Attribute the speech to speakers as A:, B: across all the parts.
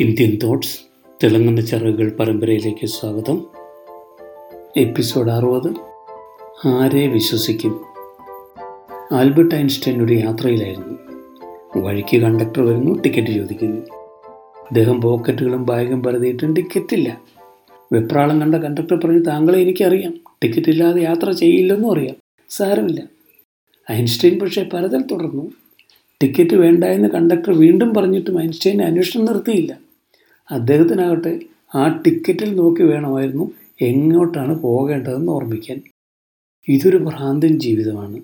A: Indian thoughts തിളങ്ങുന്ന ചിറകുകൾ പരമ്പരയിലേക്ക് സ്വാഗതം. എപ്പിസോഡ് അറുപത് ആരെ വിശ്വസിക്കും? ആൽബർട്ട് ഐൻസ്റ്റൈൻ ഒരു യാത്രയിലായിരുന്നു. വഴിക്ക് കണ്ടക്ടർ വരുന്നു ടിക്കറ്റ് ചോദിക്കുന്നു. അദ്ദേഹം പോക്കറ്റുകളും ബാഗും പരതിയിട്ടും ടിക്കറ്റില്ല. വെപ്രാളം കണ്ട കണ്ടക്ടർ പറഞ്ഞു താങ്കളെ എനിക്കറിയാം. ടിക്കറ്റ് ഇല്ലാതെ യാത്ര ചെയ്യില്ലെന്നും അറിയാം. സാരമില്ല. ഐൻസ്റ്റൈൻ പക്ഷേ പരതൽ തുടർന്നു. ടിക്കറ്റ് വേണ്ട എന്ന് കണ്ടക്ടർ വീണ്ടും പറഞ്ഞിട്ടും ഐൻസ്റ്റൈൻ അന്വേഷണം നിർത്തിയില്ല. അദ്ദേഹത്തിനാകട്ടെ ആ ടിക്കറ്റിൽ നോക്കി വേണമായിരുന്നു എങ്ങോട്ടാണ് പോകേണ്ടതെന്ന് ഓർമ്മിക്കാൻ. ഇതൊരു ഭ്രാന്തൻ ജീവിതമാണ്.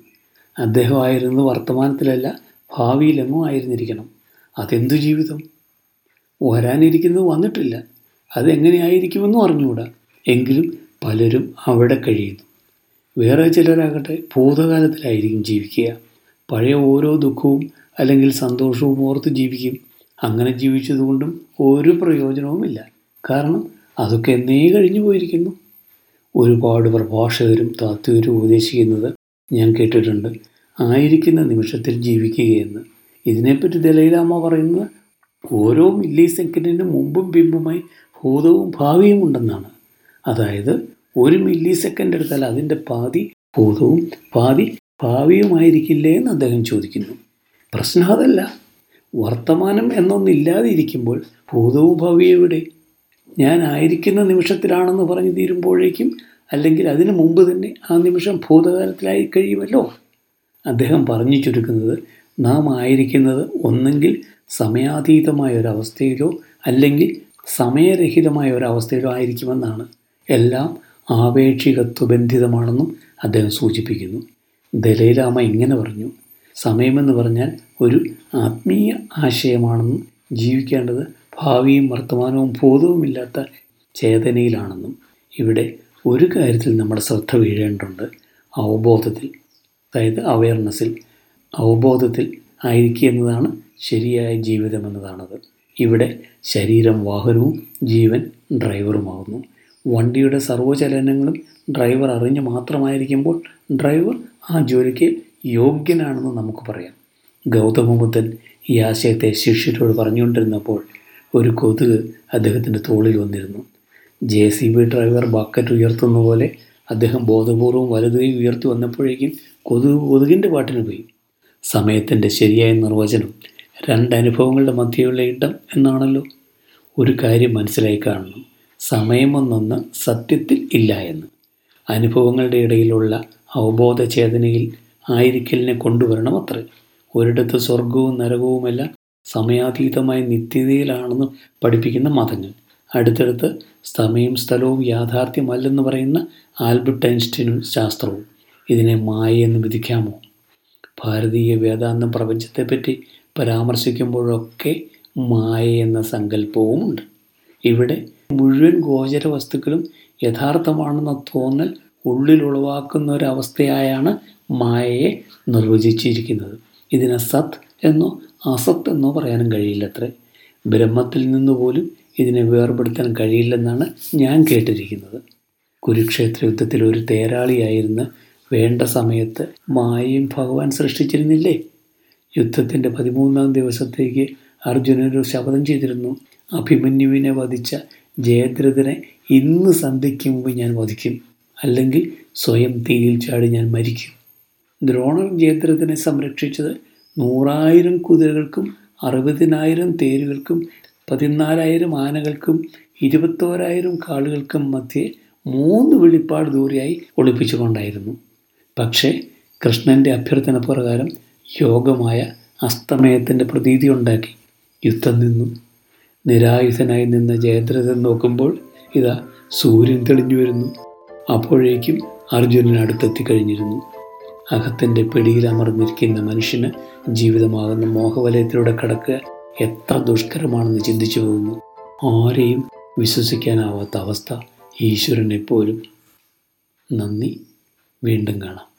A: അദ്ദേഹമായിരുന്നു വർത്തമാനത്തിലല്ല ഭാവിയിലെങ്ങോ ആയിരുന്നിരിക്കണം. അതെന്തു ജീവിതം? വരാനിരിക്കുന്നത് വന്നിട്ടില്ല. അതെങ്ങനെയായിരിക്കുമെന്നും അറിഞ്ഞുകൂടാ. എങ്കിലും പലരും അവിടെ കഴിയുന്നു. വേറെ ചിലരാകട്ടെ ഭൂതകാലത്തിലായിരിക്കും ജീവിക്കുക. പഴയ ഓരോ ദുഃഖവും അല്ലെങ്കിൽ സന്തോഷവും ഓർത്ത് ജീവിക്കും. അങ്ങനെ ജീവിച്ചതുകൊണ്ടും ഒരു പ്രയോജനവുമില്ല. കാരണം അതൊക്കെ എന്നേ കഴിഞ്ഞു പോയിരിക്കുന്നു. ഒരുപാട് പ്രഭാഷകരും താത്വികരും ഉപദേശിക്കുന്നത് ഞാൻ കേട്ടിട്ടുണ്ട്. ആയിരിക്കുന്ന നിമിഷത്തിൽ ജീവിക്കുകയെന്ന്. ഇതിനെപ്പറ്റി ദലൈലാമ പറയുന്നത് ഓരോ മില്ലി സെക്കൻഡിന് മുമ്പും പിമ്പുമായി ഭൂതവും ഭാവിയും ഉണ്ടെന്നാണ്. അതായത് ഒരു മില്ലി സെക്കൻഡ് എടുത്താൽ അതിന്റെ പാതി ഭൂതവും പാതി ഭാവിയുമായിരിക്കില്ലേ എന്ന് അദ്ദേഹം ചോദിക്കുന്നു. പ്രശ്നം അതല്ല. വർത്തമാനം എന്നൊന്നില്ലാതിരിക്കുമ്പോൾ ഭൂതവും ഭാവിയും എവിടെ? ഞാൻ ആയിരിക്കുന്ന നിമിഷത്തിലാണെന്ന് പറഞ്ഞു തീരുമ്പോഴേക്കും അല്ലെങ്കിൽ അതിനു മുമ്പ് തന്നെ ആ നിമിഷം ഭൂതകാലത്തിലായി കഴിയുമല്ലോ? അദ്ദേഹം പറഞ്ഞു ചുരുക്കുന്നത് നാം ആയിരിക്കുന്നത് ഒന്നെങ്കിൽ സമയാതീതമായ ഒരവസ്ഥയിലോ അല്ലെങ്കിൽ സമയരഹിതമായ ഒരവസ്ഥയിലോ ആയിരിക്കുമെന്നാണ്. എല്ലാം ആപേക്ഷികത്വബന്ധിതമാണെന്നും അദ്ദേഹം സൂചിപ്പിക്കുന്നു. ദലൈലാമ ഇങ്ങനെ പറഞ്ഞു സമയമെന്ന് പറഞ്ഞാൽ ഒരു ആത്മീയ ആശയമാണെന്നും ജീവിക്കേണ്ടത് ഭാവിയും വർത്തമാനവും ബോധവുമില്ലാത്ത ചേതനയിലാണെന്നും ഇവിടെ ഒരു കാര്യത്തിൽ നമ്മുടെ ശ്രദ്ധ വീഴേണ്ടതുണ്ട്. അവബോധത്തിൽ അതായത് അവയർനെസ്സിൽ അവബോധത്തിൽ ആയിരിക്കുക എന്നതാണ് ശരിയായ ജീവിതം എന്നതാണത്. ഇവിടെ ശരീരം വാഹനവും ജീവൻ ഡ്രൈവറുമാകുന്നു. വണ്ടിയുടെ സർവചലനങ്ങളും ഡ്രൈവർ അറിഞ്ഞ് മാത്രമായിരിക്കുമ്പോൾ ഡ്രൈവർ ആ ജോലിക്ക് യോഗ്യനാണെന്ന് നമുക്ക് പറയാം. ഗൗതമ ബുദ്ധൻ ഈ ആശയത്തെ ശിഷ്യരോട് പറഞ്ഞുകൊണ്ടിരുന്നപ്പോൾ ഒരു കൊതുക് അദ്ദേഹത്തിന്റെ തോളിൽ വന്നിരുന്നു. J C B driver bucket ഉയർത്തുന്ന പോലെ അദ്ദേഹം ബോധപൂർവം വലുതായി ഉയർത്തി വന്നപ്പോഴേക്കും കൊതുക് കൊതുകിന്റെ പാട്ടിന് പോയി. സമയത്തിന്റെ ശരിയായ നിർവചനം രണ്ട് അനുഭവങ്ങളുടെ മധ്യയുള്ള ഇടം എന്നാണല്ലോ. ഒരു കാര്യം മനസ്സിലായി കാണണം. സമയമെന്നൊന്ന് സത്യത്തിൽ ഇല്ല എന്ന്. അനുഭവങ്ങളുടെ ഇടയിലുള്ള അവബോധ ചേതനയിൽ ആയിരിക്കലിനെ കൊണ്ടുവരണം അത്രേ. ഒരിടത്ത് സ്വർഗവും നരകവുമെല്ലാം സമയാതീതമായ നിത്യതയിലാണെന്ന് പഠിപ്പിക്കുന്ന മതങ്ങൾ. അടുത്തടുത്ത് സമയം സ്ഥലവും യാഥാർത്ഥ്യമല്ലെന്ന് പറയുന്ന ആൽബർട്ട് ഐൻസ്റ്റീനും ശാസ്ത്രവും. ഇതിനെ മായ എന്ന് വിധിക്കാമോ? ഭാരതീയ വേദാന്തം പ്രപഞ്ചത്തെപ്പറ്റി പരാമർശിക്കുമ്പോഴൊക്കെ മായ എന്ന സങ്കല്പവുമുണ്ട്. ഇവിടെ മുഴുവൻ ഗോചര വസ്തുക്കളും യഥാർത്ഥമാണെന്ന തോന്നൽ ഉള്ളിൽ ഉളവാക്കുന്ന ഒരവസ്ഥയായാണ് മായയെ നിർവചിച്ചിരിക്കുന്നത്. ഇതിനെ സത് എന്നോ അസത്ത് എന്നോ പറയാനും കഴിയില്ലത്രേ. ബ്രഹ്മത്തിൽ നിന്ന് പോലും ഇതിനെ വേർപെടുത്താൻ കഴിയില്ലെന്നാണ് ഞാൻ കേട്ടിരിക്കുന്നത്. കുരുക്ഷേത്ര യുദ്ധത്തിൽ ഒരു തേരാളിയായിരുന്ന വേണ്ട സമയത്ത് മായയും ഭഗവാൻ സൃഷ്ടിച്ചിരുന്നില്ലേ? യുദ്ധത്തിന്റെ പതിമൂന്നാം ദിവസത്തേക്ക് അർജുനൊരു ശപഥം ചെയ്തിരുന്നു. അഭിമന്യുവിനെ വധിച്ച ജയദ്രഥനെ ഇന്ന് സന്ധ്യയ്ക്ക് മുമ്പ് ഞാൻ വധിക്കും. അല്ലെങ്കിൽ സ്വയം തീയിൽ ചാടി ഞാൻ മരിക്കും. ദ്രോണർ ജയദ്രഥനെ സംരക്ഷിച്ചത് നൂറായിരം കുതിരകൾക്കും അറുപതിനായിരം തേരുകൾക്കും പതിനാലായിരം ആനകൾക്കും ഇരുപത്തോരായിരം കാളുകൾക്കും മധ്യേ മൂന്ന് വെളിപ്പാട് ദൂരെയായി ഒളിപ്പിച്ചുകൊണ്ടായിരുന്നു. പക്ഷേ കൃഷ്ണന്റെ അഭ്യർത്ഥന പ്രകാരം യോഗമായ അസ്തമയത്തിന്റെ പ്രതീതി ഉണ്ടാക്കി യുദ്ധം നിന്നു. നിരായുധനായി നിന്ന ജയദ്രഥൻ നോക്കുമ്പോൾ ഇതാ സൂര്യൻ തെളിഞ്ഞു വരുന്നു. അപ്പോഴേക്കും അർജുനൻ അടുത്തെത്തി കഴിഞ്ഞിരുന്നു. അകത്തിന്റെ പിടിയിൽ അമർന്നിരിക്കുന്ന മനുഷ്യന് ജീവിതമാകുന്ന മോഹവലയത്തിലൂടെ കടക്കുക എത്ര ദുഷ്കരമാണെന്ന് ചിന്തിച്ചു പോകുന്നു. ആരെയും വിശ്വസിക്കാനാവാത്ത അവസ്ഥ ഈശ്വരനെ പോലും നന്ദി. വീണ്ടും കാണാം.